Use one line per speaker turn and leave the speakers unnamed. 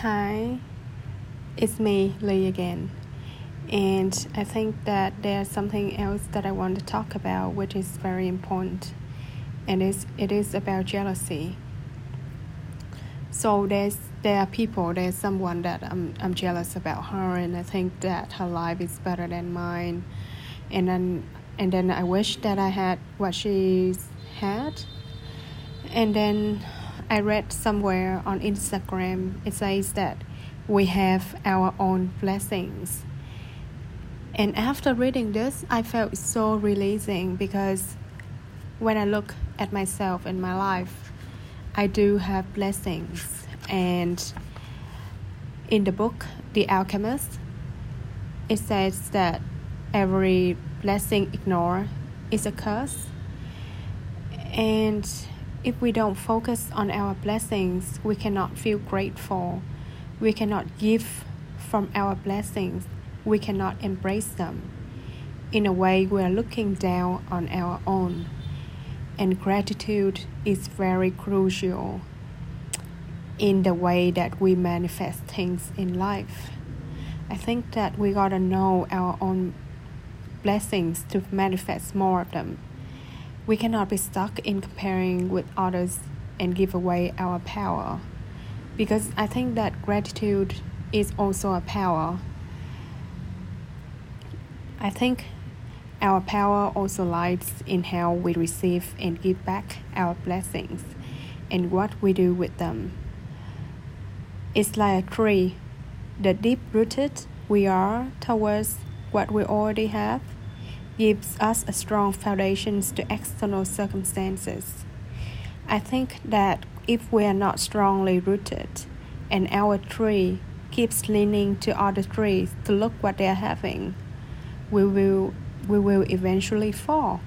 Hi, it's me, Lee again. And I think that there's something else that I want to talk about, which is very important, and it's, it is about jealousy. So there's there are people, there's someone that I'm I'm jealous about her, and I think that her life is better than mine, and then and then I wish that I had what she's had, and then I read somewhere on Instagram it says that we have our own blessings. And after reading this, I felt so releasing because when I look at myself in my life, I do have blessings. And in the book, The Alchemist, it says that every blessing ignored is a curse. And if we don't focus on our blessings, we cannot feel grateful. We cannot give from our blessings. We cannot embrace them. In a way, we are looking down on our own. And gratitude is very crucial in the way that we manifest things in life. I think that we gotta know our own blessings to manifest more of them. We cannot be stuck in comparing with others and give away our power. Because I think that gratitude is also a power. I think our power also lies in how we receive and give back our blessings and what we do with them. It's like a tree. The deep rooted we are towards what we already have gives us a strong foundation to external circumstances. I think that if we are not strongly rooted and our tree keeps leaning to other trees to look what they are having, we will we will eventually fall.